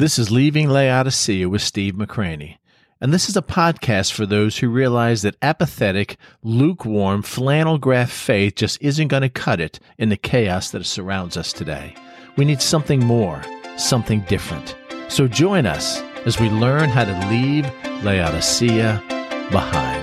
This is Leaving Laodicea with Steve McCranie. And this is a podcast for those who realize that apathetic, lukewarm, flannel graph faith just isn't going to cut it in the chaos that surrounds us today. We need something more, something different. So join us as we learn how to leave Laodicea behind.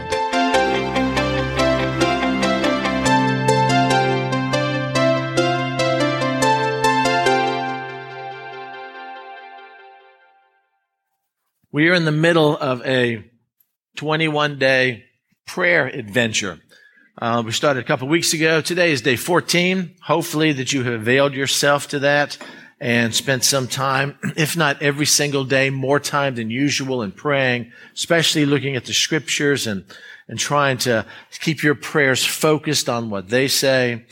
We are in the middle of a 21 day prayer adventure. Uh, we started a couple weeks ago. Today is day 14. Hopefully that you have availed yourself to that and spent some time, if not every single day, more time than usual in praying, especially looking at the scriptures and, and trying to keep your prayers focused on what they say.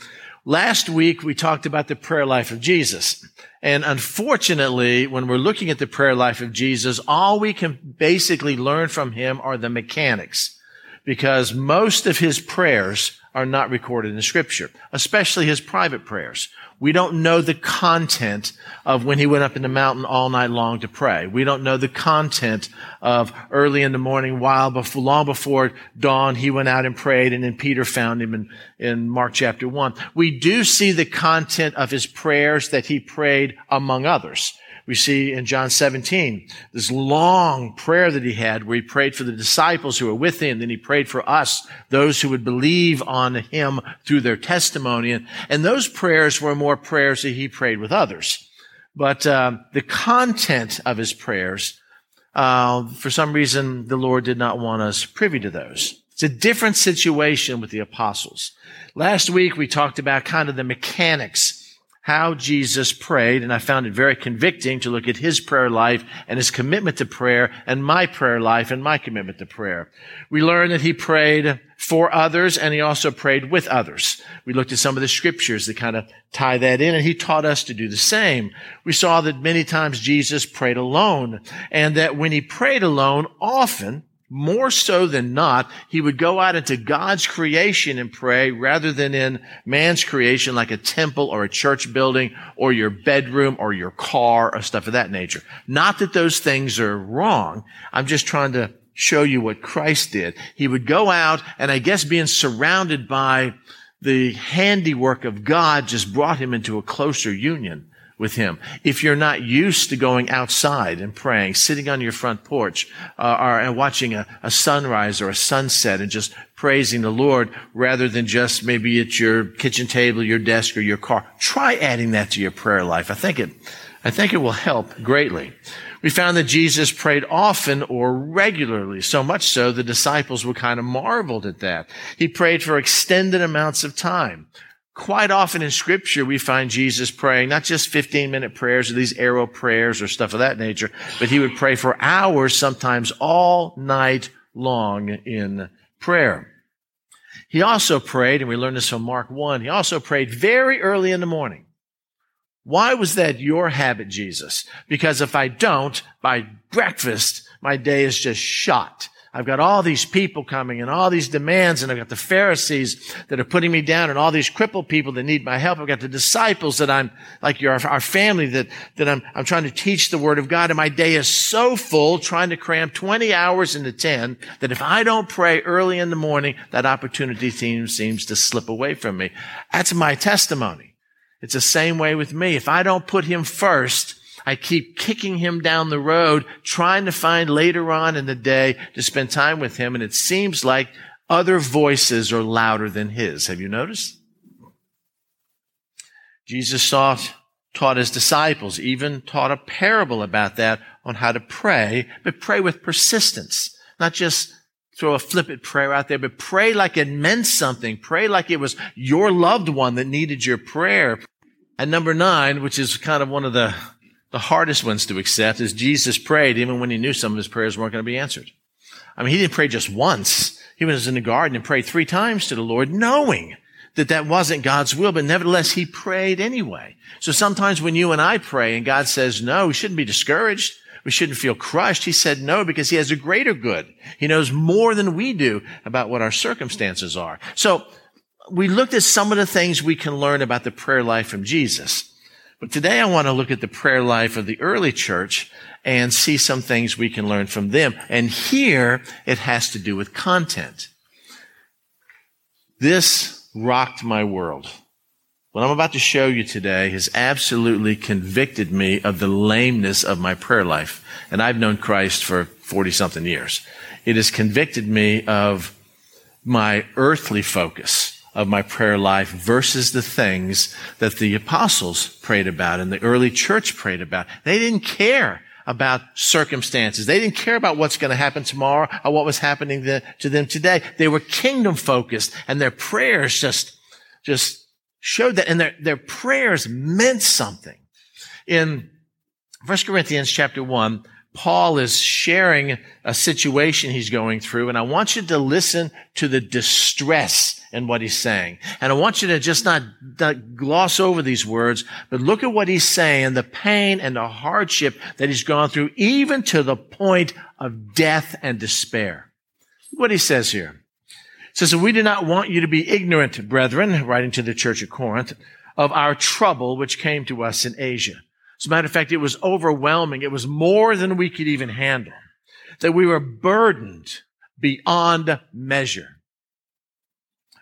Last week we talked about the prayer life of Jesus. And unfortunately, when we're looking at the prayer life of Jesus, all we can basically learn from him are the mechanics because most of his prayers are not recorded in scripture, especially his private prayers. We don't know the content of when he went up in the mountain all night long to pray. We don't know the content of early in the morning while before, long before dawn, he went out and prayed and then Peter found him in, in Mark chapter one. We do see the content of his prayers that he prayed among others. We see in John 17, this long prayer that he had where he prayed for the disciples who were with him. Then he prayed for us, those who would believe on him through their testimony. And, and those prayers were more prayers that he prayed with others. But um, the content of his prayers, uh, for some reason, the Lord did not want us privy to those. It's a different situation with the apostles. Last week we talked about kind of the mechanics how Jesus prayed, and I found it very convicting to look at his prayer life and his commitment to prayer and my prayer life and my commitment to prayer. We learned that he prayed for others and he also prayed with others. We looked at some of the scriptures that kind of tie that in and he taught us to do the same. We saw that many times Jesus prayed alone and that when he prayed alone, often more so than not, he would go out into God's creation and pray rather than in man's creation like a temple or a church building or your bedroom or your car or stuff of that nature. Not that those things are wrong. I'm just trying to show you what Christ did. He would go out and I guess being surrounded by the handiwork of God just brought him into a closer union with him. If you're not used to going outside and praying, sitting on your front porch, uh, or and watching a, a sunrise or a sunset and just praising the Lord rather than just maybe at your kitchen table, your desk, or your car, try adding that to your prayer life. I think it, I think it will help greatly. We found that Jesus prayed often or regularly, so much so the disciples were kind of marveled at that. He prayed for extended amounts of time. Quite often in scripture, we find Jesus praying, not just 15 minute prayers or these arrow prayers or stuff of that nature, but he would pray for hours, sometimes all night long in prayer. He also prayed, and we learned this from Mark 1, he also prayed very early in the morning. Why was that your habit, Jesus? Because if I don't, by breakfast, my day is just shot. I've got all these people coming and all these demands and I've got the Pharisees that are putting me down and all these crippled people that need my help. I've got the disciples that I'm, like your, our family that, that I'm, I'm trying to teach the word of God and my day is so full trying to cram 20 hours into 10 that if I don't pray early in the morning, that opportunity seems, seems to slip away from me. That's my testimony. It's the same way with me. If I don't put him first, I keep kicking him down the road, trying to find later on in the day to spend time with him. And it seems like other voices are louder than his. Have you noticed? Jesus saw, taught his disciples, even taught a parable about that on how to pray, but pray with persistence, not just throw a flippant prayer out there, but pray like it meant something. Pray like it was your loved one that needed your prayer. And number nine, which is kind of one of the the hardest ones to accept is Jesus prayed even when he knew some of his prayers weren't going to be answered. I mean, he didn't pray just once. He was in the garden and prayed three times to the Lord, knowing that that wasn't God's will, but nevertheless, he prayed anyway. So sometimes when you and I pray and God says no, we shouldn't be discouraged. We shouldn't feel crushed. He said no because he has a greater good. He knows more than we do about what our circumstances are. So we looked at some of the things we can learn about the prayer life from Jesus. But today I want to look at the prayer life of the early church and see some things we can learn from them. And here it has to do with content. This rocked my world. What I'm about to show you today has absolutely convicted me of the lameness of my prayer life. And I've known Christ for 40 something years. It has convicted me of my earthly focus of my prayer life versus the things that the apostles prayed about and the early church prayed about. They didn't care about circumstances. They didn't care about what's going to happen tomorrow or what was happening to them today. They were kingdom focused and their prayers just, just showed that and their, their prayers meant something. In 1 Corinthians chapter 1, Paul is sharing a situation he's going through, and I want you to listen to the distress in what he's saying. And I want you to just not, not, gloss over these words, but look at what he's saying, the pain and the hardship that he's gone through, even to the point of death and despair. Look what he says here. He says, we do not want you to be ignorant, brethren, writing to the church of Corinth, of our trouble which came to us in Asia as a matter of fact, it was overwhelming. It was more than we could even handle. That we were burdened beyond measure,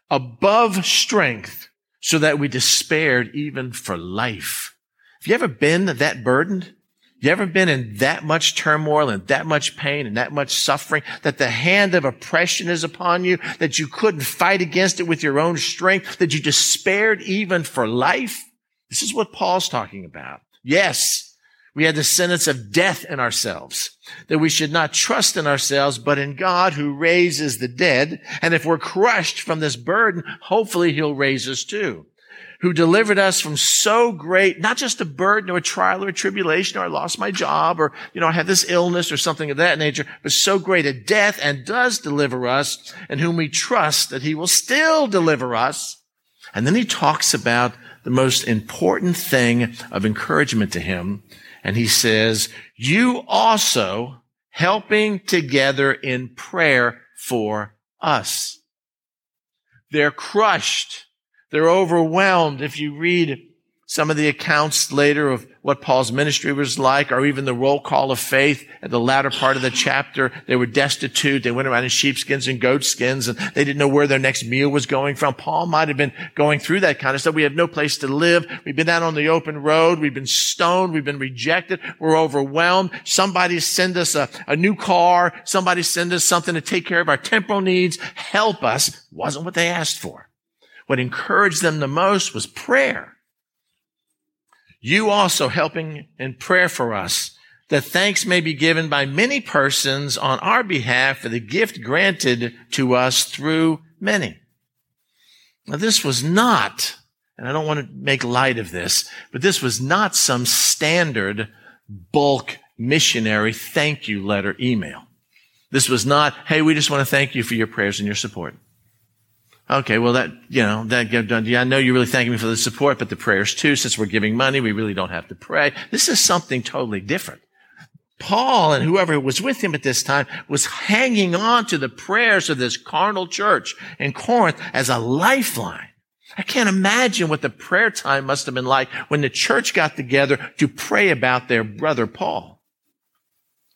above strength, so that we despaired even for life. Have you ever been that burdened? You ever been in that much turmoil and that much pain and that much suffering that the hand of oppression is upon you, that you couldn't fight against it with your own strength, that you despaired even for life? This is what Paul's talking about. Yes, we had the sentence of death in ourselves, that we should not trust in ourselves, but in God who raises the dead. And if we're crushed from this burden, hopefully he'll raise us too. Who delivered us from so great, not just a burden or a trial or a tribulation, or I lost my job, or, you know, I had this illness or something of that nature, but so great a death and does deliver us, and whom we trust that he will still deliver us. And then he talks about the most important thing of encouragement to him. And he says, you also helping together in prayer for us. They're crushed. They're overwhelmed. If you read some of the accounts later of what Paul's ministry was like, or even the roll call of faith at the latter part of the chapter. They were destitute. They went around in sheepskins and goatskins and they didn't know where their next meal was going from. Paul might have been going through that kind of stuff. We have no place to live. We've been out on the open road. We've been stoned. We've been rejected. We're overwhelmed. Somebody send us a, a new car. Somebody send us something to take care of our temporal needs. Help us. Wasn't what they asked for. What encouraged them the most was prayer you also helping in prayer for us, that thanks may be given by many persons on our behalf for the gift granted to us through many. Now, this was not, and I don't want to make light of this, but this was not some standard bulk missionary thank you letter email. This was not, hey, we just want to thank you for your prayers and your support. Okay, well that, you know, that. Yeah, I know you're really thanking me for the support, but the prayers too, since we're giving money, we really don't have to pray. This is something totally different. Paul and whoever was with him at this time was hanging on to the prayers of this carnal church in Corinth as a lifeline. I can't imagine what the prayer time must have been like when the church got together to pray about their brother Paul.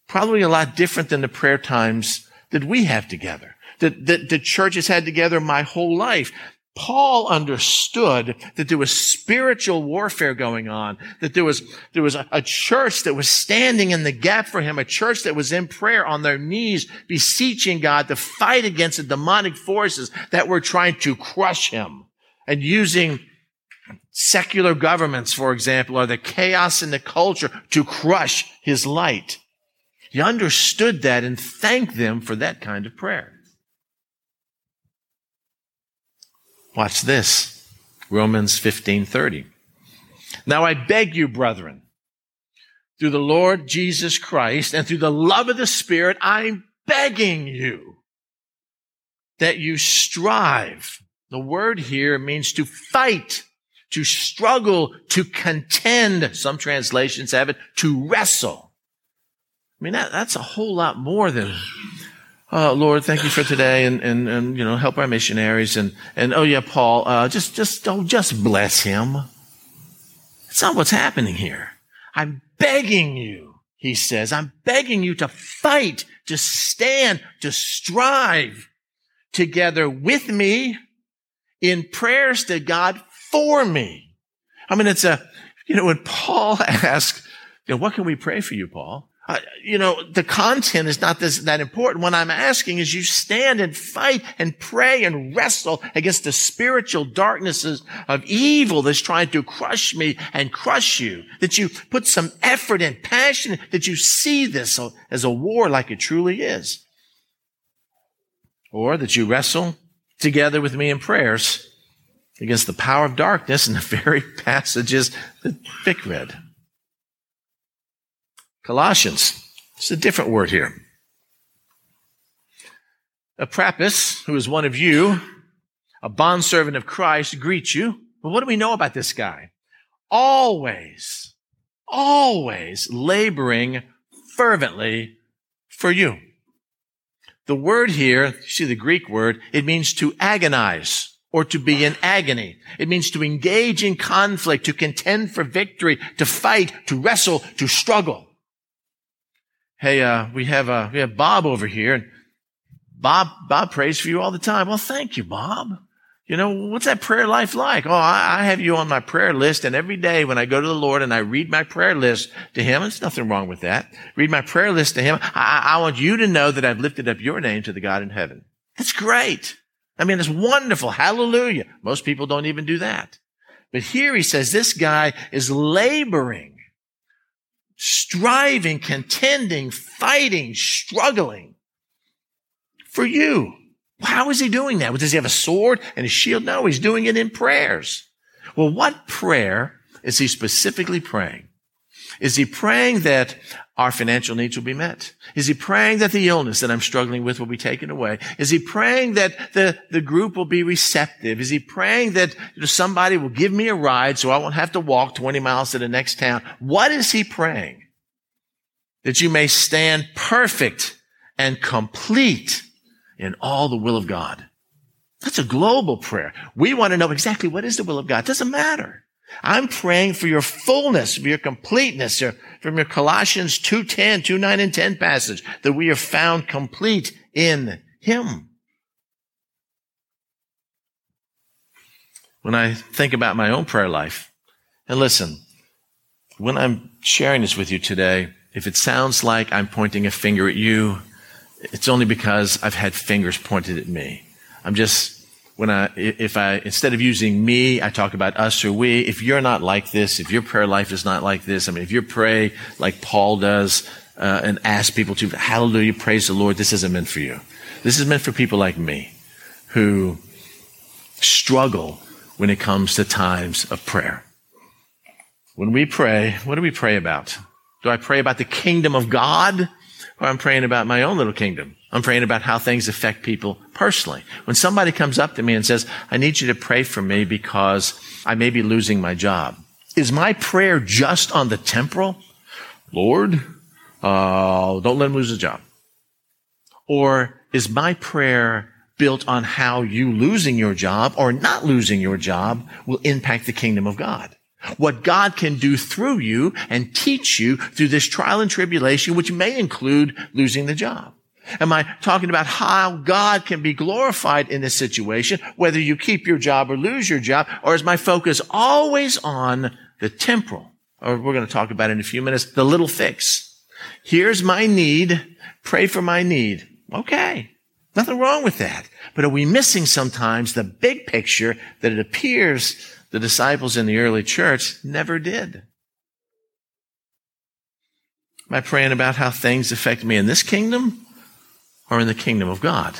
Probably a lot different than the prayer times that we have together that, that the church has had together my whole life. Paul understood that there was spiritual warfare going on, that there was, there was a, a, church that was standing in the gap for him, a church that was in prayer on their knees, beseeching God to fight against the demonic forces that were trying to crush him and using secular governments, for example, or the chaos in the culture to crush his light. He understood that and thanked them for that kind of prayer. Watch this. Romans 15:30. Now I beg you, brethren, through the Lord Jesus Christ and through the love of the Spirit, I'm begging you that you strive. The word here means to fight, to struggle, to contend. Some translations have it, to wrestle. I mean, that, that's a whole lot more than Oh, Lord, thank you for today and, and, and, you know, help our missionaries and, and, oh yeah, Paul, uh, just, just, oh, just bless him. That's not what's happening here. I'm begging you, he says, I'm begging you to fight, to stand, to strive together with me in prayers to God for me. I mean, it's a, you know, when Paul asks, you know, what can we pray for you, Paul? Uh, you know, the content is not this, that important. What I'm asking is you stand and fight and pray and wrestle against the spiritual darknesses of evil that's trying to crush me and crush you. That you put some effort and passion, that you see this as a war like it truly is. Or that you wrestle together with me in prayers against the power of darkness in the very passages that Vic read. Colossians. It's a different word here. Epaphras, who is one of you, a bondservant of Christ, greets you. But what do we know about this guy? Always, always laboring fervently for you. The word here, see the Greek word, it means to agonize or to be in agony. It means to engage in conflict, to contend for victory, to fight, to wrestle, to struggle hey, uh, we have, uh, we have Bob over here and Bob, Bob prays for you all the time. Well, thank you, Bob. You know, what's that prayer life like? Oh, I, I, have you on my prayer list and every day when I go to the Lord and I read my prayer list to Him, there's nothing wrong with that. Read my prayer list to Him. I, I want you to know that I've lifted up your name to the God in heaven. That's great. I mean, it's wonderful. Hallelujah. Most people don't even do that. But here he says this guy is laboring striving, contending, fighting, struggling for you. How is he doing that? Does he have a sword and a shield? No, he's doing it in prayers. Well, what prayer is he specifically praying? Is he praying that our financial needs will be met? Is he praying that the illness that I'm struggling with will be taken away? Is he praying that the, the group will be receptive? Is he praying that somebody will give me a ride so I won't have to walk 20 miles to the next town? What is he praying? That you may stand perfect and complete in all the will of God. That's a global prayer. We want to know exactly what is the will of God. It doesn't matter. I'm praying for your fullness, for your completeness, your, from your Colossians 2.10, 2, 9, and 10 passage, that we are found complete in Him. When I think about my own prayer life, and listen, when I'm sharing this with you today, if it sounds like I'm pointing a finger at you, it's only because I've had fingers pointed at me. I'm just when I, if I, instead of using me, I talk about us or we. If you're not like this, if your prayer life is not like this, I mean, if you pray like Paul does, uh, and ask people to, hallelujah, praise the Lord, this isn't meant for you. This is meant for people like me who struggle when it comes to times of prayer. When we pray, what do we pray about? Do I pray about the kingdom of God or I'm praying about my own little kingdom? I'm praying about how things affect people personally. When somebody comes up to me and says, I need you to pray for me because I may be losing my job. Is my prayer just on the temporal? Lord, uh, don't let him lose his job. Or is my prayer built on how you losing your job or not losing your job will impact the kingdom of God? What God can do through you and teach you through this trial and tribulation, which may include losing the job. Am I talking about how God can be glorified in this situation, whether you keep your job or lose your job, or is my focus always on the temporal? Or we're going to talk about in a few minutes, the little fix. Here's my need. Pray for my need. Okay. Nothing wrong with that. But are we missing sometimes the big picture that it appears the disciples in the early church never did? Am I praying about how things affect me in this kingdom or in the kingdom of God.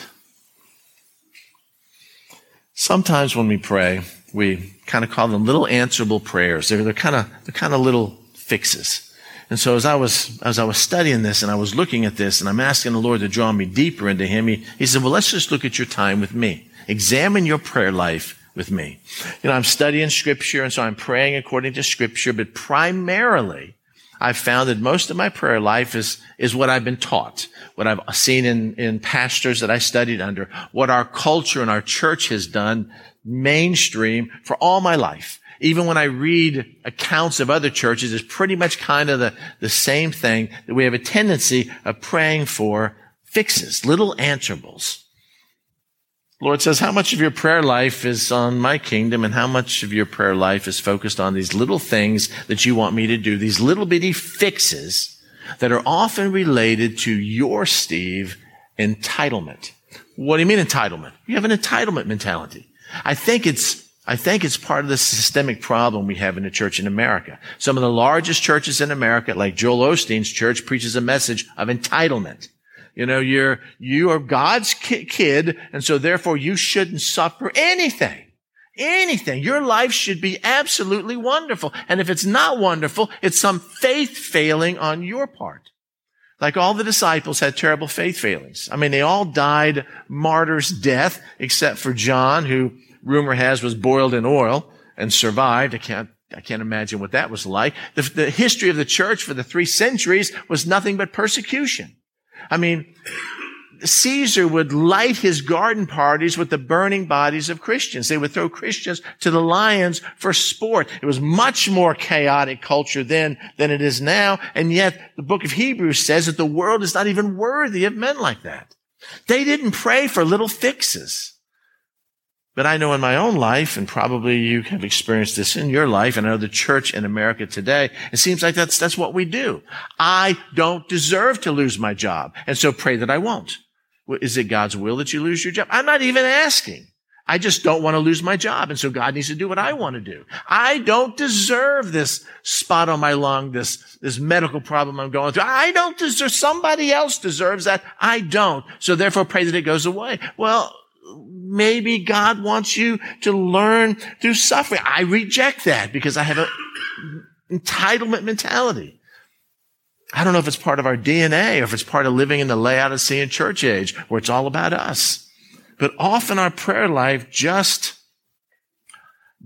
Sometimes when we pray, we kind of call them little answerable prayers. They're, they're kind of, they're kind of little fixes. And so as I was, as I was studying this and I was looking at this and I'm asking the Lord to draw me deeper into Him, He, he said, well, let's just look at your time with me. Examine your prayer life with me. You know, I'm studying scripture and so I'm praying according to scripture, but primarily I've found that most of my prayer life is, is what I've been taught, what I've seen in, in pastors that I studied under, what our culture and our church has done mainstream for all my life. even when I read accounts of other churches, it's pretty much kind of the, the same thing that we have a tendency of praying for fixes, little answerables. Lord says, how much of your prayer life is on my kingdom and how much of your prayer life is focused on these little things that you want me to do, these little bitty fixes that are often related to your, Steve, entitlement. What do you mean entitlement? You have an entitlement mentality. I think it's I think it's part of the systemic problem we have in the church in America. Some of the largest churches in America, like Joel Osteen's church, preaches a message of entitlement. You know, you're, you are God's kid, and so therefore you shouldn't suffer anything. Anything. Your life should be absolutely wonderful. And if it's not wonderful, it's some faith failing on your part. Like all the disciples had terrible faith failings. I mean, they all died martyr's death, except for John, who rumor has was boiled in oil and survived. I can't, I can't imagine what that was like. The, the history of the church for the three centuries was nothing but persecution. I mean, Caesar would light his garden parties with the burning bodies of Christians. They would throw Christians to the lions for sport. It was much more chaotic culture then than it is now. And yet the book of Hebrews says that the world is not even worthy of men like that. They didn't pray for little fixes. But I know in my own life, and probably you have experienced this in your life, and I know the church in America today, it seems like that's, that's what we do. I don't deserve to lose my job, and so pray that I won't. Is it God's will that you lose your job? I'm not even asking. I just don't want to lose my job. And so God needs to do what I want to do. I don't deserve this spot on my lung, this, this medical problem I'm going through. I don't deserve, somebody else deserves that. I don't. So therefore pray that it goes away. Well, maybe God wants you to learn through suffering. I reject that because I have an entitlement mentality. I don't know if it's part of our DNA or if it's part of living in the Laodicean church age where it's all about us. But often our prayer life just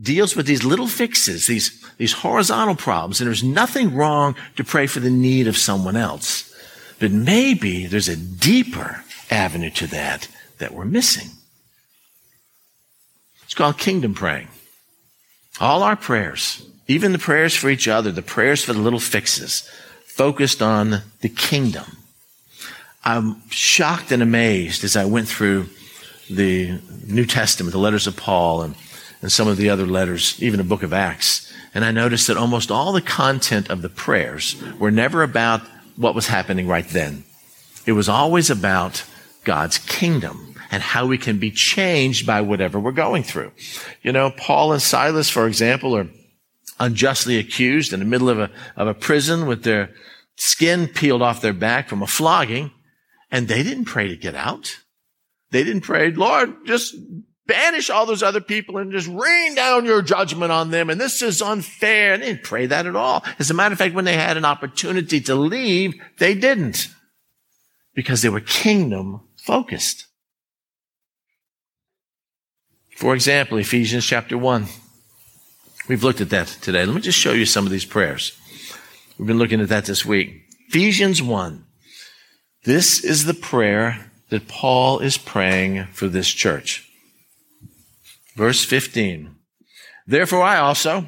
deals with these little fixes, these, these horizontal problems. And there's nothing wrong to pray for the need of someone else. But maybe there's a deeper avenue to that that we're missing. It's called kingdom praying. All our prayers, even the prayers for each other, the prayers for the little fixes, focused on the kingdom. I'm shocked and amazed as I went through the New Testament, the letters of Paul and, and some of the other letters, even the book of Acts. And I noticed that almost all the content of the prayers were never about what was happening right then. It was always about God's kingdom and how we can be changed by whatever we're going through. You know, Paul and Silas, for example, are unjustly accused in the middle of a, of a prison with their skin peeled off their back from a flogging, and they didn't pray to get out. They didn't pray, Lord, just banish all those other people and just rain down your judgment on them. And this is unfair. They didn't pray that at all. As a matter of fact, when they had an opportunity to leave, they didn't because they were kingdom focused. For example, Ephesians chapter 1. We've looked at that today. Let me just show you some of these prayers. We've been looking at that this week. Ephesians 1. This is the prayer that Paul is praying for this church. Verse 15. Therefore I also,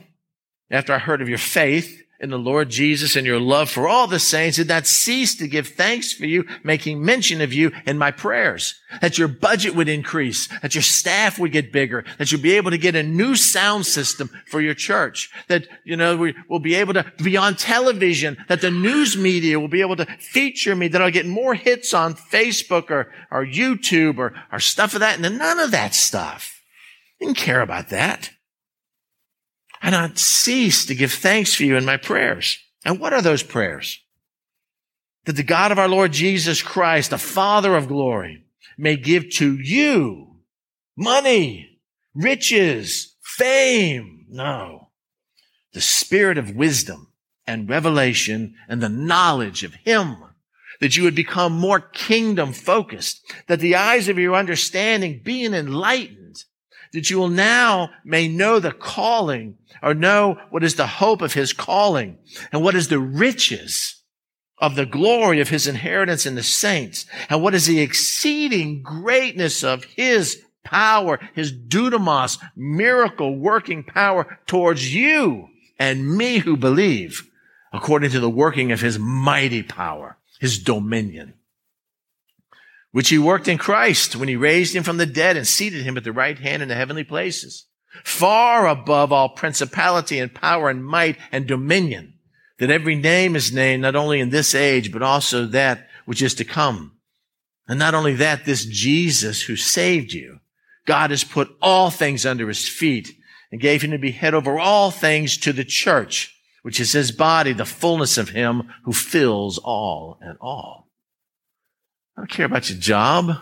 after I heard of your faith in the Lord Jesus and your love for all the saints did not cease to give thanks for you, making mention of you in my prayers. That your budget would increase, that your staff would get bigger, that you'll be able to get a new sound system for your church, that, you know, we will be able to be on television, that the news media will be able to feature me, that I'll get more hits on Facebook or, or YouTube or, or stuff of that. And none of that stuff. Didn't care about that. I not cease to give thanks for you in my prayers. And what are those prayers? That the God of our Lord Jesus Christ, the Father of glory, may give to you money, riches, fame. No. The spirit of wisdom and revelation and the knowledge of Him. That you would become more kingdom focused. That the eyes of your understanding being enlightened that you will now may know the calling or know what is the hope of his calling and what is the riches of the glory of his inheritance in the saints and what is the exceeding greatness of his power, his dunamis, miracle working power towards you and me who believe according to the working of his mighty power, his dominion, which he worked in Christ when he raised him from the dead and seated him at the right hand in the heavenly places, far above all principality and power and might and dominion, that every name is named not only in this age, but also that which is to come. And not only that, this Jesus who saved you, God has put all things under his feet and gave him to be head over all things to the church which is his body, the fullness of him who fills all and all. I don't care about your job.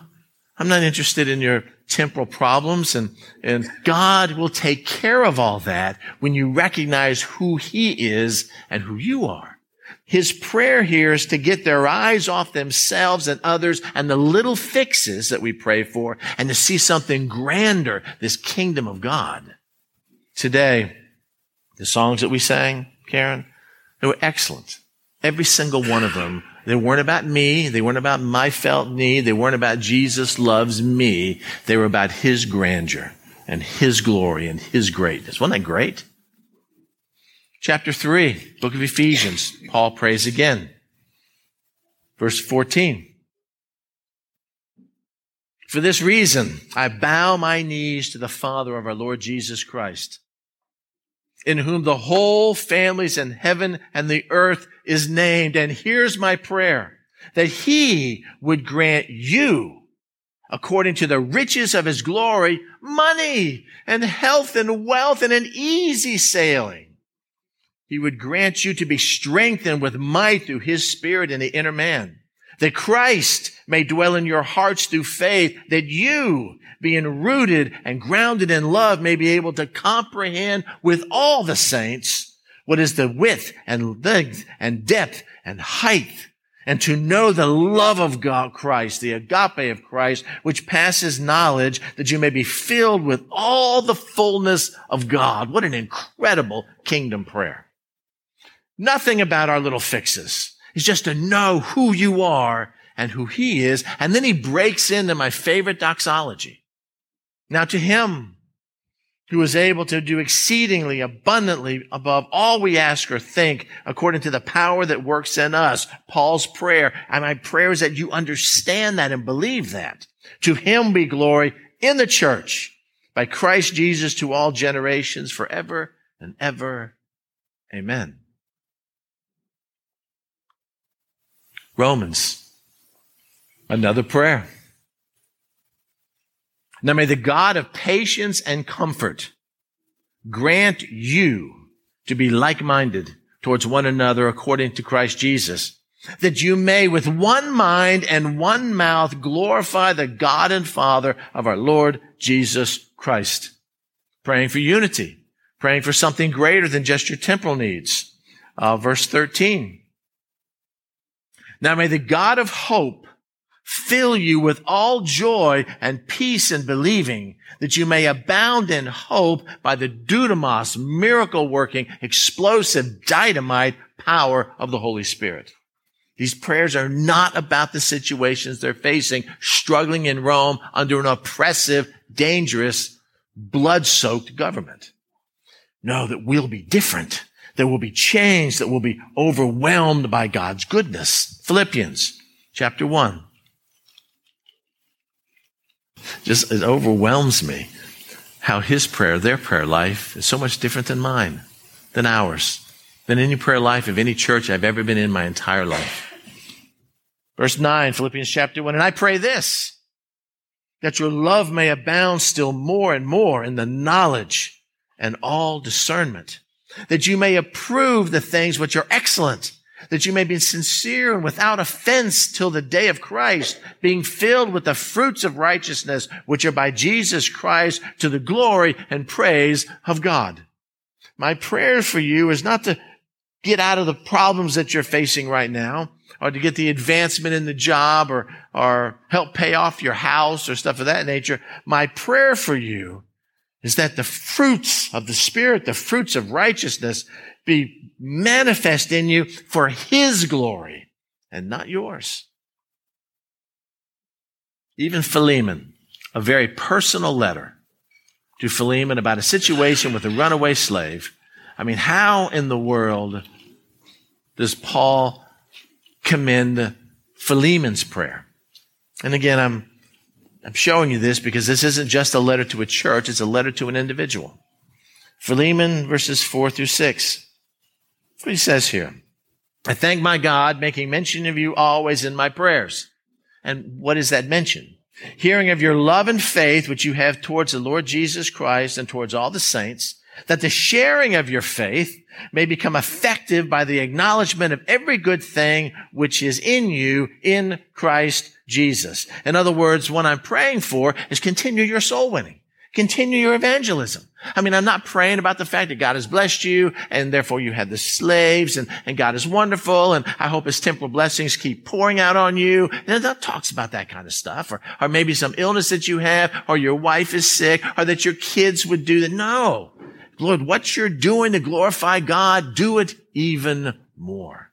I'm not interested in your temporal problems and, and God will take care of all that when you recognize who he is and who you are. His prayer here is to get their eyes off themselves and others and the little fixes that we pray for and to see something grander, this kingdom of God. Today, the songs that we sang, Karen. They were excellent. Every single one of them. They weren't about me. They weren't about my felt need. They weren't about Jesus loves me. They were about his grandeur and his glory and his greatness. Wasn't that great? Chapter 3, book of Ephesians. Paul prays again. Verse 14. For this reason, I bow my knees to the Father of our Lord Jesus Christ in whom the whole families in heaven and the earth is named. And here's my prayer that he would grant you, according to the riches of his glory, money and health and wealth and an easy sailing. He would grant you to be strengthened with might through his spirit in the inner man that Christ may dwell in your hearts through faith, that you, being rooted and grounded in love, may be able to comprehend with all the saints what is the width and length and depth and height, and to know the love of God, Christ, the agape of Christ, which passes knowledge, that you may be filled with all the fullness of God. What an incredible kingdom prayer. Nothing about our little fixes is just to know who you are and who he is. And then he breaks into my favorite doxology. Now to him who is able to do exceedingly abundantly above all we ask or think according to the power that works in us. Paul's prayer. And my prayer is that you understand that and believe that. To him be glory in the church by Christ Jesus to all generations forever and ever. Amen. Romans. Another prayer. Now may the God of patience and comfort grant you to be like-minded towards one another according to Christ Jesus, that you may with one mind and one mouth glorify the God and Father of our Lord Jesus Christ. Praying for unity, praying for something greater than just your temporal needs. Uh, verse 13. Now may the God of hope fill you with all joy and peace in believing that you may abound in hope by the dunamis, miracle working, explosive dynamite power of the Holy Spirit. These prayers are not about the situations they're facing, struggling in Rome under an oppressive, dangerous, blood-soaked government. No, that we'll be different that will be changed, that will be overwhelmed by God's goodness. Philippians chapter 1. Just it overwhelms me how his prayer, their prayer life, is so much different than mine, than ours, than any prayer life of any church I've ever been in my entire life. Verse 9, Philippians chapter 1. And I pray this, that your love may abound still more and more in the knowledge and all discernment that you may approve the things which are excellent, that you may be sincere and without offense till the day of Christ, being filled with the fruits of righteousness, which are by Jesus Christ to the glory and praise of God. My prayer for you is not to get out of the problems that you're facing right now, or to get the advancement in the job, or, or help pay off your house, or stuff of that nature. My prayer for you is that the fruits of the Spirit, the fruits of righteousness be manifest in you for His glory and not yours. Even Philemon, a very personal letter to Philemon about a situation with a runaway slave. I mean, how in the world does Paul commend Philemon's prayer? And again, I'm, I'm showing you this because this isn't just a letter to a church, it's a letter to an individual. Philemon verses four through six. That's what he says here. I thank my God, making mention of you always in my prayers. And what is that mention? Hearing of your love and faith, which you have towards the Lord Jesus Christ and towards all the saints, that the sharing of your faith may become effective by the acknowledgement of every good thing which is in you in Christ Jesus. In other words, what I'm praying for is continue your soul winning. Continue your evangelism. I mean, I'm not praying about the fact that God has blessed you and therefore you had the slaves and, and God is wonderful and I hope his temporal blessings keep pouring out on you. And that talks about that kind of stuff or, or maybe some illness that you have or your wife is sick or that your kids would do that. No. Lord, what you're doing to glorify God, do it even more.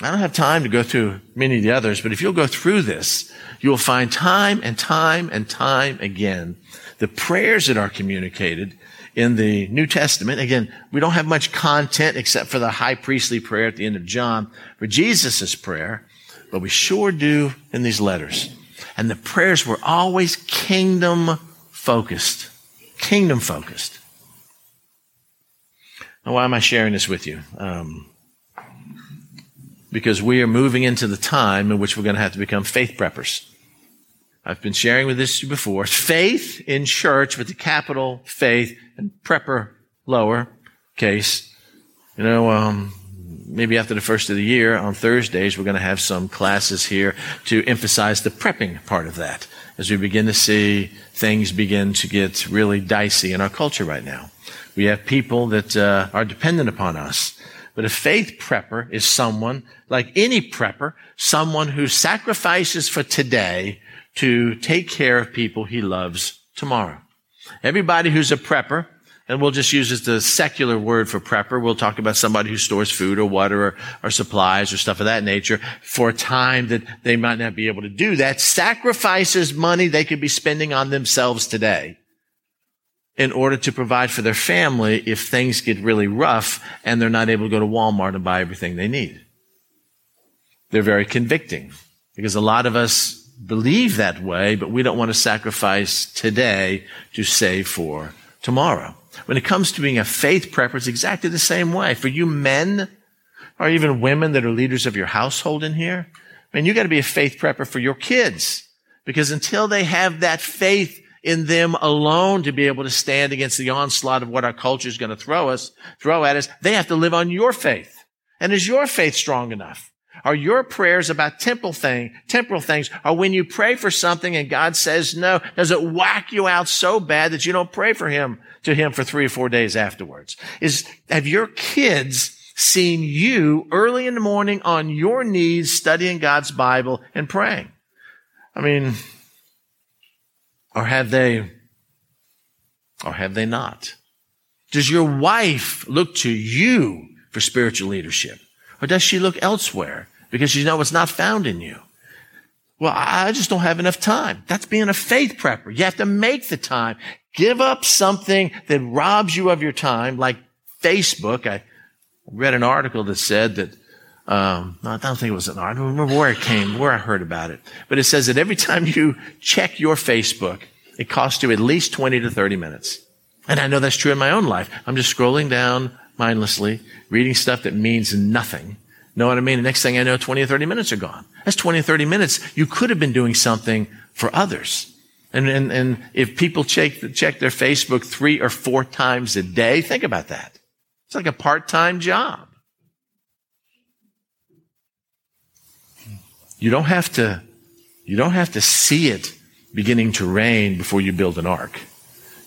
I don't have time to go through many of the others, but if you'll go through this, you will find time and time and time again the prayers that are communicated in the New Testament. Again, we don't have much content except for the high priestly prayer at the end of John for Jesus' prayer, but we sure do in these letters. And the prayers were always kingdom focused. Kingdom focused. Now, why am I sharing this with you? Um, because we are moving into the time in which we're going to have to become faith preppers. I've been sharing with this before. Faith in church with the capital faith and prepper lower case. You know, um, maybe after the first of the year on Thursdays, we're going to have some classes here to emphasize the prepping part of that as we begin to see things begin to get really dicey in our culture right now. We have people that uh, are dependent upon us but a faith prepper is someone, like any prepper, someone who sacrifices for today to take care of people he loves tomorrow. Everybody who's a prepper, and we'll just use as the secular word for prepper. We'll talk about somebody who stores food or water or, or, supplies or stuff of that nature for a time that they might not be able to do that. Sacrifices money they could be spending on themselves today in order to provide for their family if things get really rough and they're not able to go to Walmart and buy everything they need. They're very convicting because a lot of us believe that way, but we don't want to sacrifice today to save for tomorrow. When it comes to being a faith prepper, it's exactly the same way. For you men, or even women that are leaders of your household in here, I mean, you got to be a faith prepper for your kids. Because until they have that faith in them alone to be able to stand against the onslaught of what our culture is going to throw us, throw at us. They have to live on your faith. And is your faith strong enough? Are your prayers about temporal thing, temporal things? Or when you pray for something and God says no, does it whack you out so bad that you don't pray for him to him for three or four days afterwards? Is, have your kids seen you early in the morning on your knees studying God's Bible and praying? I mean, or have they, or have they not? Does your wife look to you for spiritual leadership? Or does she look elsewhere because she knows it's not found in you? Well, I just don't have enough time. That's being a faith prepper. You have to make the time. Give up something that robs you of your time, like Facebook. I read an article that said that um, I don't think it was an article. I don't remember where it came, where I heard about it. But it says that every time you check your Facebook, it costs you at least 20 to 30 minutes. And I know that's true in my own life. I'm just scrolling down mindlessly, reading stuff that means nothing. Know what I mean? The next thing I know, 20 or 30 minutes are gone. That's 20 or 30 minutes. You could have been doing something for others. And, and, and if people check, check their Facebook three or four times a day, think about that. It's like a part-time job. You don't have to, you don't have to see it beginning to rain before you build an ark.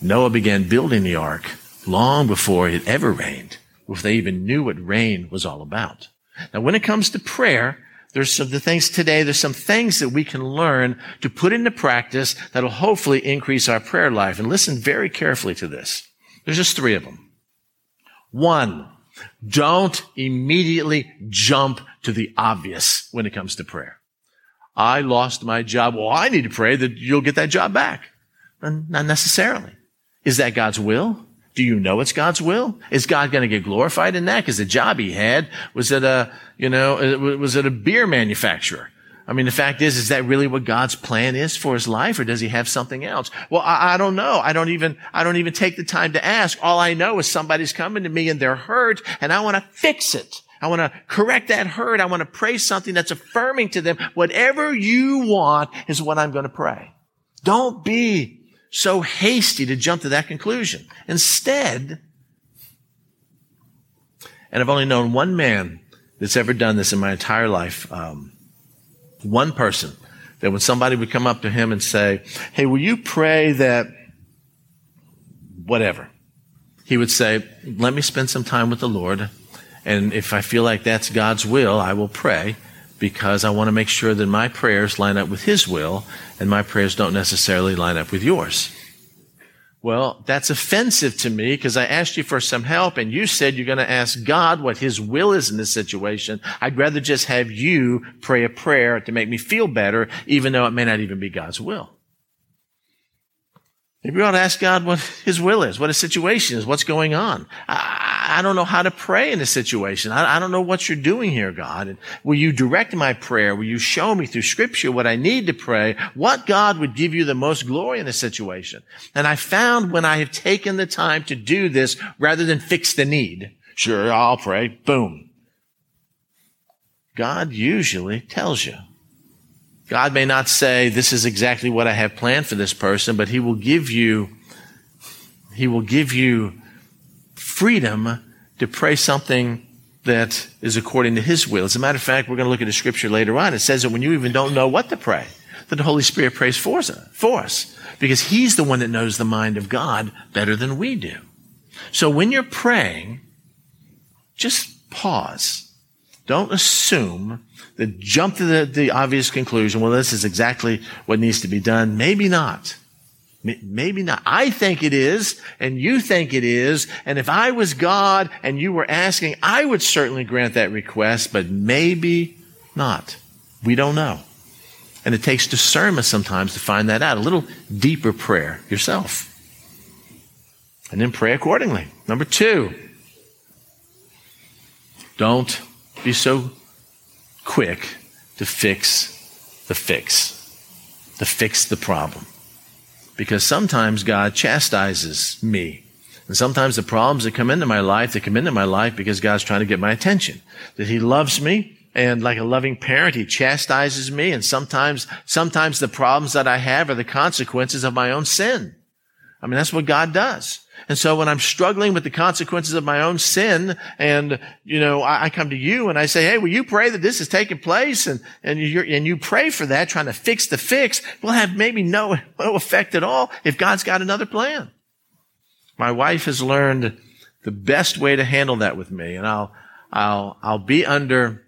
Noah began building the ark long before it ever rained, before they even knew what rain was all about. Now, when it comes to prayer, there's some the things today, there's some things that we can learn to put into practice that'll hopefully increase our prayer life. And listen very carefully to this. There's just three of them. One, don't immediately jump to the obvious when it comes to prayer. I lost my job. Well, I need to pray that you'll get that job back. Not necessarily. Is that God's will? Do you know it's God's will? Is God going to get glorified in that? Because the job he had was at a, you know, uh, was at a beer manufacturer. I mean, the fact is, is that really what God's plan is for his life, or does he have something else? Well, I, I, don't know. I don't even, I don't even take the time to ask. All I know is somebody's coming to me and they're hurt, and I want to fix it. I want to correct that hurt. I want to pray something that's affirming to them. Whatever you want is what I'm going to pray. Don't be so hasty to jump to that conclusion. Instead, and I've only known one man that's ever done this in my entire life. Um, one person that when somebody would come up to him and say, Hey, will you pray that whatever? He would say, Let me spend some time with the Lord. And if I feel like that's God's will, I will pray because I want to make sure that my prayers line up with His will and my prayers don't necessarily line up with yours. Well, that's offensive to me because I asked you for some help and you said you're going to ask God what His will is in this situation. I'd rather just have you pray a prayer to make me feel better, even though it may not even be God's will. Maybe we ought to ask God what His will is, what His situation is, what's going on. I, I don't know how to pray in this situation. I, I, don't know what you're doing here, God. And will you direct my prayer? Will you show me through Scripture what I need to pray? What God would give you the most glory in this situation? And I found when I have taken the time to do this, rather than fix the need, sure, I'll pray, boom. God usually tells you. God may not say, this is exactly what I have planned for this person, but he will give you, he will give you freedom to pray something that is according to his will. As a matter of fact, we're going to look at a scripture later on. It says that when you even don't know what to pray, that the Holy Spirit prays for us, for us because he's the one that knows the mind of God better than we do. So when you're praying, just pause. Don't assume that jump to the, the obvious conclusion, well, this is exactly what needs to be done. Maybe not. Maybe not. I think it is, and you think it is, and if I was God and you were asking, I would certainly grant that request, but maybe not. We don't know. And it takes discernment sometimes to find that out. A little deeper prayer yourself. And then pray accordingly. Number two, don't be so quick to fix the fix, to fix the problem. Because sometimes God chastises me. And sometimes the problems that come into my life, they come into my life because God's trying to get my attention. That He loves me and like a loving parent, He chastises me. And sometimes, sometimes the problems that I have are the consequences of my own sin. I mean, that's what God does. And so when I'm struggling with the consequences of my own sin and, you know, I, I, come to you and I say, Hey, will you pray that this is taking place? And, and you and you pray for that, trying to fix the fix will have maybe no, no effect at all if God's got another plan. My wife has learned the best way to handle that with me. And I'll, I'll, I'll be under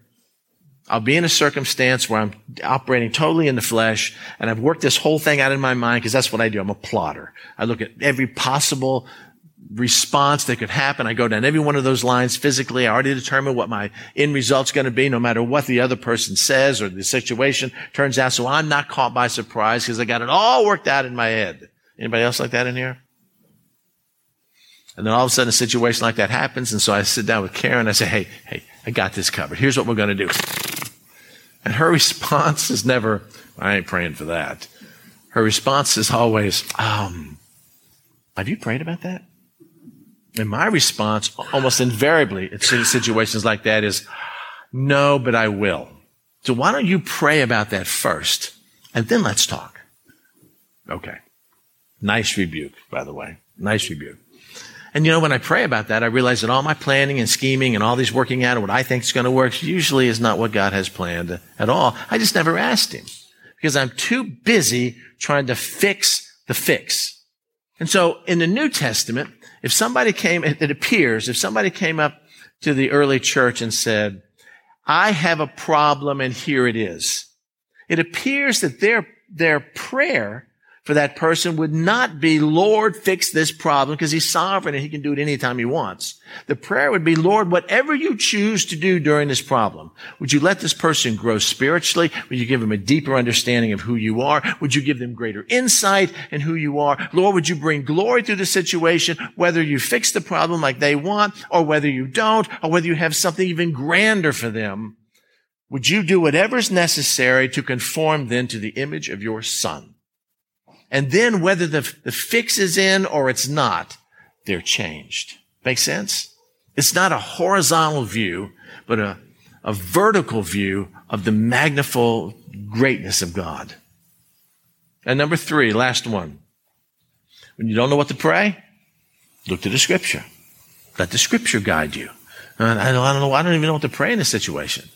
I'll be in a circumstance where I'm operating totally in the flesh and I've worked this whole thing out in my mind because that's what I do. I'm a plotter. I look at every possible response that could happen. I go down every one of those lines physically. I already determine what my end result's going to be, no matter what the other person says or the situation turns out. So I'm not caught by surprise because I got it all worked out in my head. Anybody else like that in here? And then all of a sudden a situation like that happens. And so I sit down with Karen. I say, Hey, hey, I got this covered. Here's what we're going to do. And her response is never, I ain't praying for that. Her response is always, um, have you prayed about that? And my response, almost invariably in situations like that is, no, but I will. So why don't you pray about that first and then let's talk? Okay. Nice rebuke, by the way. Nice rebuke. And you know, when I pray about that, I realize that all my planning and scheming and all these working out and what I think is going to work usually is not what God has planned at all. I just never asked Him because I'm too busy trying to fix the fix. And so in the New Testament, if somebody came, it appears, if somebody came up to the early church and said, I have a problem and here it is. It appears that their, their prayer for that person would not be, Lord, fix this problem because he's sovereign and he can do it anytime he wants. The prayer would be, Lord, whatever you choose to do during this problem, would you let this person grow spiritually? Would you give them a deeper understanding of who you are? Would you give them greater insight in who you are? Lord, would you bring glory through the situation, whether you fix the problem like they want or whether you don't or whether you have something even grander for them? Would you do whatever's necessary to conform then to the image of your son? And then whether the, the fix is in or it's not, they're changed. Make sense? It's not a horizontal view, but a, a vertical view of the magnifical greatness of God. And number three, last one. When you don't know what to pray, look to the scripture. Let the scripture guide you. Uh, I don't, I don't know. I don't even know what to pray in this situation.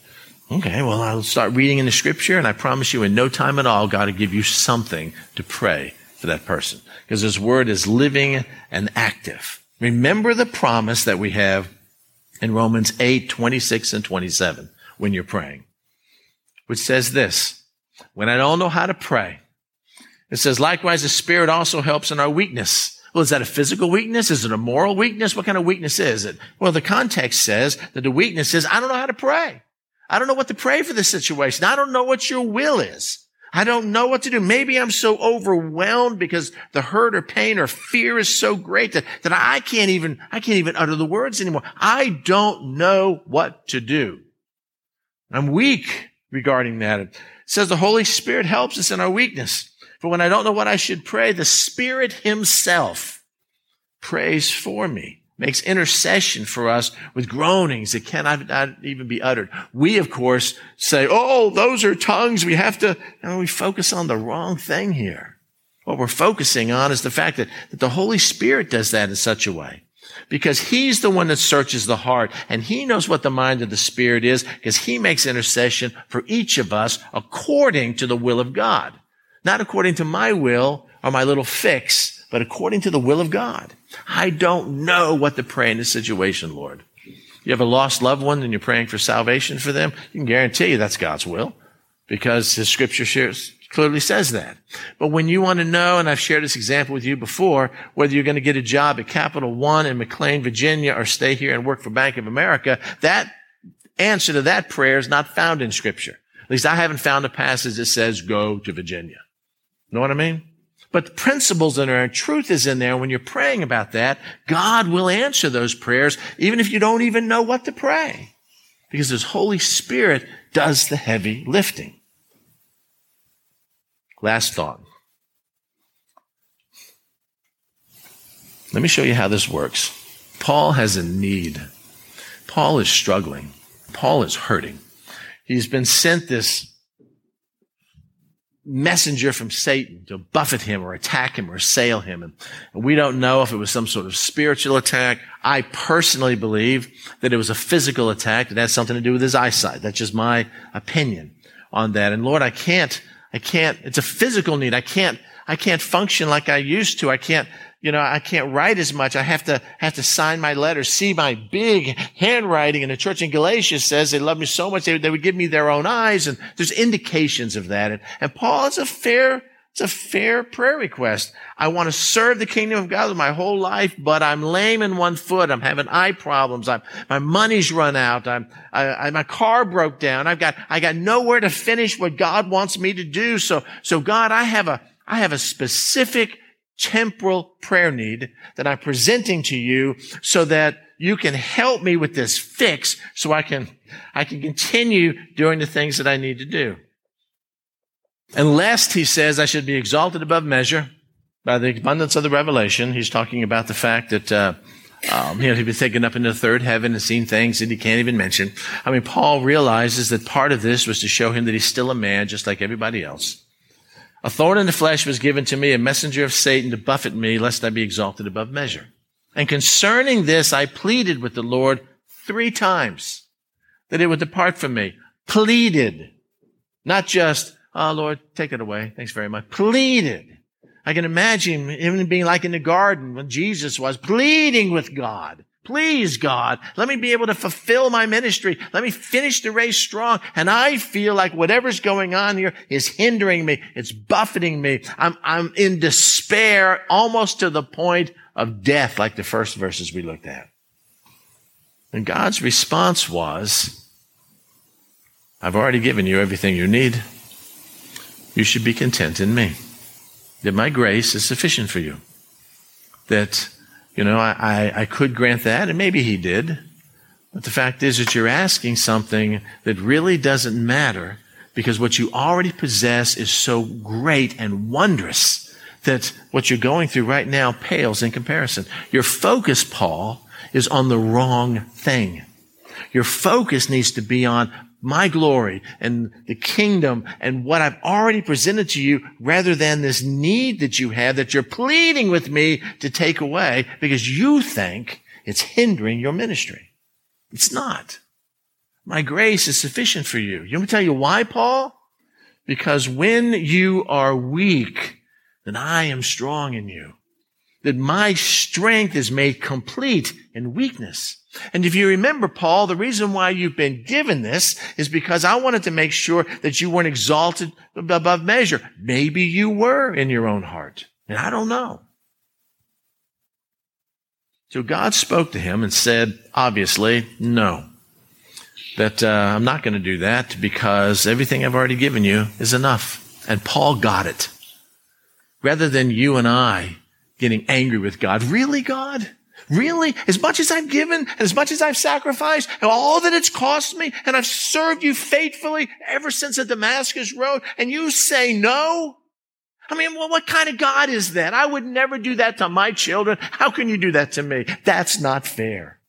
Okay, well, I'll start reading in the scripture, and I promise you, in no time at all, God will give you something to pray for that person. Because His word is living and active. Remember the promise that we have in Romans 8, 26 and 27 when you're praying, which says this, when I don't know how to pray, it says, likewise, the Spirit also helps in our weakness. Well, is that a physical weakness? Is it a moral weakness? What kind of weakness is it? Well, the context says that the weakness is, I don't know how to pray. I don't know what to pray for this situation. I don't know what your will is. I don't know what to do. Maybe I'm so overwhelmed because the hurt or pain or fear is so great that, that I can't even, I can't even utter the words anymore. I don't know what to do. I'm weak regarding that. It says the Holy Spirit helps us in our weakness. For when I don't know what I should pray, the Spirit Himself prays for me makes intercession for us with groanings that cannot not even be uttered. We, of course, say, oh, those are tongues. We have to, we focus on the wrong thing here. What we're focusing on is the fact that, that the Holy Spirit does that in such a way. Because he's the one that searches the heart and he knows what the mind of the Spirit is because he makes intercession for each of us according to the will of God. Not according to my will or my little fix, but according to the will of God. I don't know what to pray in this situation, Lord. You have a lost loved one and you're praying for salvation for them, you can guarantee you that's God's will because the scripture shares, clearly says that. But when you want to know, and I've shared this example with you before, whether you're going to get a job at Capital One in McLean, Virginia, or stay here and work for Bank of America, that answer to that prayer is not found in scripture. At least I haven't found a passage that says go to Virginia. Know what I mean? But the principles in there and truth is in there. When you're praying about that, God will answer those prayers, even if you don't even know what to pray. Because His Holy Spirit does the heavy lifting. Last thought. Let me show you how this works. Paul has a need. Paul is struggling. Paul is hurting. He's been sent this messenger from Satan to buffet him or attack him or assail him. And, we don't know if it was some sort of spiritual attack. I personally believe that it was a physical attack that had something to do with his eyesight. That's just my opinion on that. And Lord, I can't, I can't, it's a physical need. I can't, I can't function like I used to. I can't, you know, I can't write as much. I have to, have to sign my letters, see my big handwriting. And the church in Galatia says they love me so much they, they would give me their own eyes. And there's indications of that. And, and Paul is a fair, it's a fair prayer request. I want to serve the kingdom of God with my whole life, but I'm lame in one foot. I'm having eye problems. I'm, my money's run out. I'm, I, I, my car broke down. I've got, I got nowhere to finish what God wants me to do. So, so God, I have a, I have a specific temporal prayer need that I'm presenting to you so that you can help me with this fix so I can, I can continue doing the things that I need to do. And lest he says I should be exalted above measure by the abundance of the revelation, he's talking about the fact that, uh, um, you know, he'd been taken up into the third heaven and seen things that he can't even mention. I mean, Paul realizes that part of this was to show him that he's still a man just like everybody else. A thorn in the flesh was given to me, a messenger of Satan to buffet me, lest I be exalted above measure. And concerning this, I pleaded with the Lord three times that it would depart from me. Pleaded. Not just, oh Lord, take it away. Thanks very much. Pleaded. I can imagine him being like in the garden when Jesus was pleading with God. Please, God, let me be able to fulfill my ministry. Let me finish the race strong. And I feel like whatever's going on here is hindering me. It's buffeting me. I'm, I'm in despair almost to the point of death, like the first verses we looked at. And God's response was, I've already given you everything you need. You should be content in me. That my grace is sufficient for you. That you know, I, I, I could grant that, and maybe he did. But the fact is that you're asking something that really doesn't matter because what you already possess is so great and wondrous that what you're going through right now pales in comparison. Your focus, Paul, is on the wrong thing. Your focus needs to be on my glory and the kingdom and what I've already presented to you rather than this need that you have that you're pleading with me to take away because you think it's hindering your ministry. It's not. My grace is sufficient for you. You want me to tell you why, Paul? Because when you are weak, then I am strong in you. That my strength is made complete in weakness. And if you remember, Paul, the reason why you've been given this is because I wanted to make sure that you weren't exalted above measure. Maybe you were in your own heart. And I don't know. So God spoke to him and said, obviously, no. That uh, I'm not going to do that because everything I've already given you is enough. And Paul got it. Rather than you and I getting angry with God, really, God? Really? As much as I've given and as much as I've sacrificed and all that it's cost me and I've served you faithfully ever since the Damascus road and you say no? I mean, well, what kind of God is that? I would never do that to my children. How can you do that to me? That's not fair.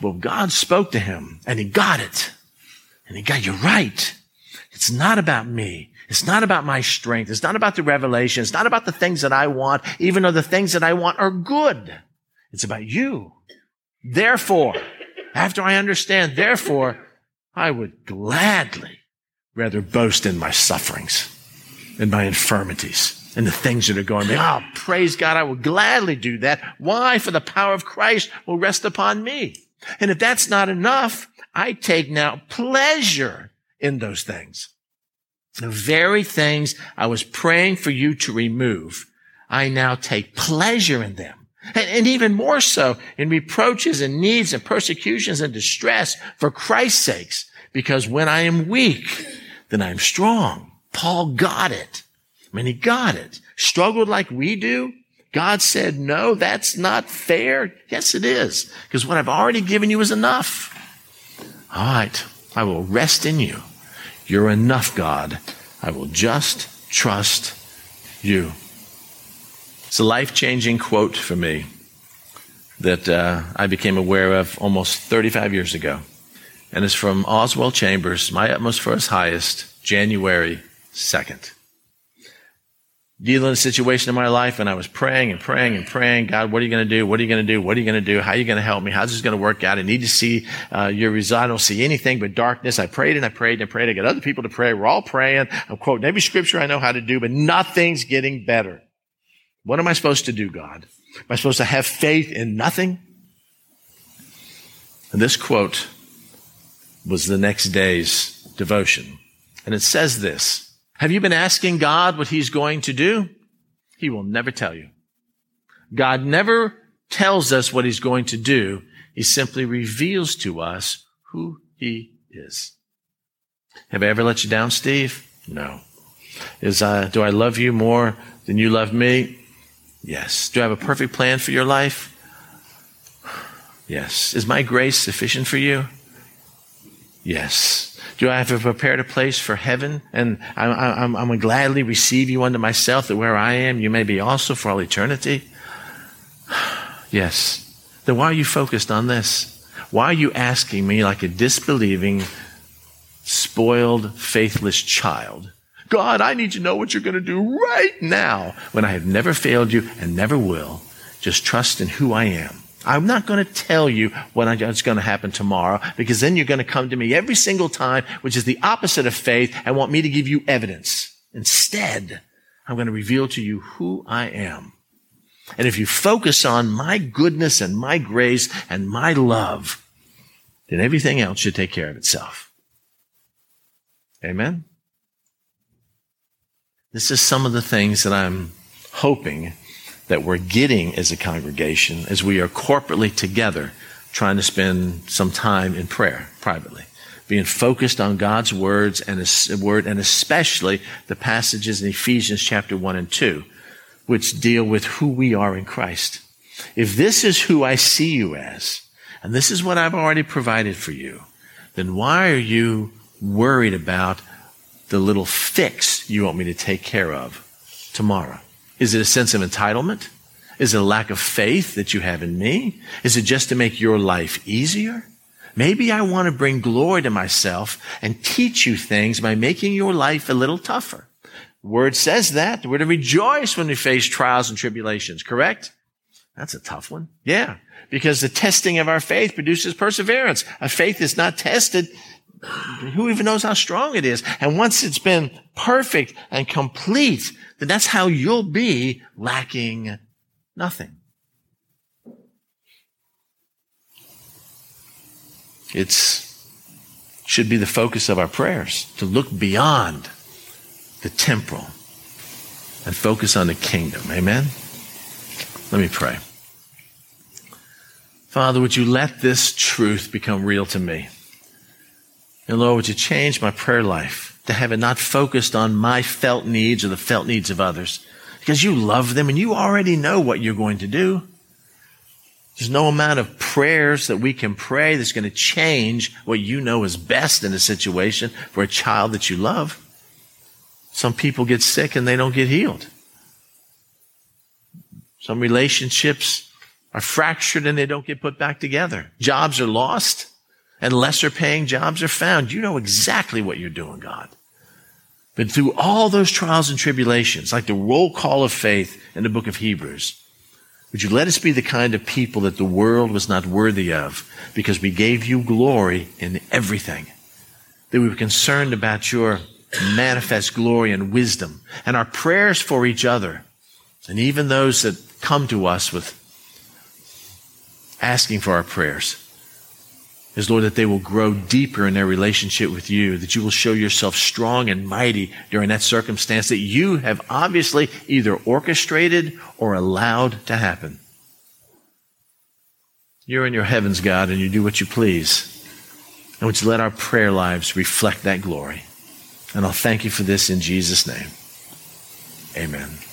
Well, God spoke to him and he got it. And he got you right. It's not about me. It's not about my strength. It's not about the revelation. It's not about the things that I want, even though the things that I want are good. It's about you. Therefore, after I understand, therefore, I would gladly rather boast in my sufferings and my infirmities and the things that are going me. Oh, praise God. I will gladly do that. Why? For the power of Christ will rest upon me. And if that's not enough, I take now pleasure in those things. The very things I was praying for you to remove, I now take pleasure in them. And, and, even more so in reproaches and needs and persecutions and distress for Christ's sakes. Because when I am weak, then I am strong. Paul got it. I mean, he got it. Struggled like we do. God said, no, that's not fair. Yes, it is. Because what I've already given you is enough. All right. I will rest in you. You're enough, God. I will just trust you. It's a life changing quote for me that uh, I became aware of almost 35 years ago. And it's from Oswald Chambers, My Utmost for His Highest, January 2nd dealing with a situation in my life and I was praying and praying and praying, God, what are you going to do? What are you going to do? What are you going to do? How are you going to help me? How's this going to work out? I need to see uh, your result. I don't see anything but darkness. I prayed and I prayed and I prayed. I got other people to pray. We're all praying. I'm quoting every scripture I know how to do, but nothing's getting better. What am I supposed to do, God? Am I supposed to have faith in nothing? And this quote was the next day's devotion. And it says this, have you been asking God what he's going to do? He will never tell you. God never tells us what he's going to do. He simply reveals to us who he is. Have I ever let you down, Steve? No. Is uh, do I love you more than you love me? Yes. Do I have a perfect plan for your life? Yes. Is my grace sufficient for you? Yes. Do I have to prepare a place for heaven? And I'm, I'm going to gladly receive you unto myself that where I am, you may be also for all eternity? yes. Then why are you focused on this? Why are you asking me like a disbelieving, spoiled, faithless child? God, I need to know what you're going to do right now when I have never failed you and never will. Just trust in who I am. I'm not going to tell you what's going to happen tomorrow because then you're going to come to me every single time, which is the opposite of faith, and want me to give you evidence. Instead, I'm going to reveal to you who I am. And if you focus on my goodness and my grace and my love, then everything else should take care of itself. Amen? This is some of the things that I'm hoping that we're getting as a congregation as we are corporately together trying to spend some time in prayer privately being focused on God's words and his word and especially the passages in Ephesians chapter 1 and 2 which deal with who we are in Christ. If this is who I see you as, and this is what I've already provided for you, then why are you worried about the little fix you want me to take care of tomorrow? Is it a sense of entitlement? Is it a lack of faith that you have in me? Is it just to make your life easier? Maybe I want to bring glory to myself and teach you things by making your life a little tougher. Word says that. We're to rejoice when we face trials and tribulations, correct? That's a tough one. Yeah. Because the testing of our faith produces perseverance. A faith is not tested. Who even knows how strong it is? And once it's been perfect and complete, then that's how you'll be lacking nothing. It's should be the focus of our prayers to look beyond the temporal and focus on the kingdom. Amen. Let me pray. Father, would you let this truth become real to me? And Lord, would you change my prayer life to have it not focused on my felt needs or the felt needs of others? Because you love them and you already know what you're going to do. There's no amount of prayers that we can pray that's going to change what you know is best in a situation for a child that you love. Some people get sick and they don't get healed. Some relationships are fractured and they don't get put back together. Jobs are lost and lesser paying jobs are found. You know exactly what you're doing, God. But through all those trials and tribulations, like the roll call of faith in the book of Hebrews, would you let us be the kind of people that the world was not worthy of because we gave you glory in everything? That we were concerned about your manifest glory and wisdom and our prayers for each other. And even those that come to us with asking for our prayers is Lord that they will grow deeper in their relationship with you, that you will show yourself strong and mighty during that circumstance that you have obviously either orchestrated or allowed to happen. You're in your heavens, God, and you do what you please. And would you let our prayer lives reflect that glory? And I'll thank you for this in Jesus' name. Amen.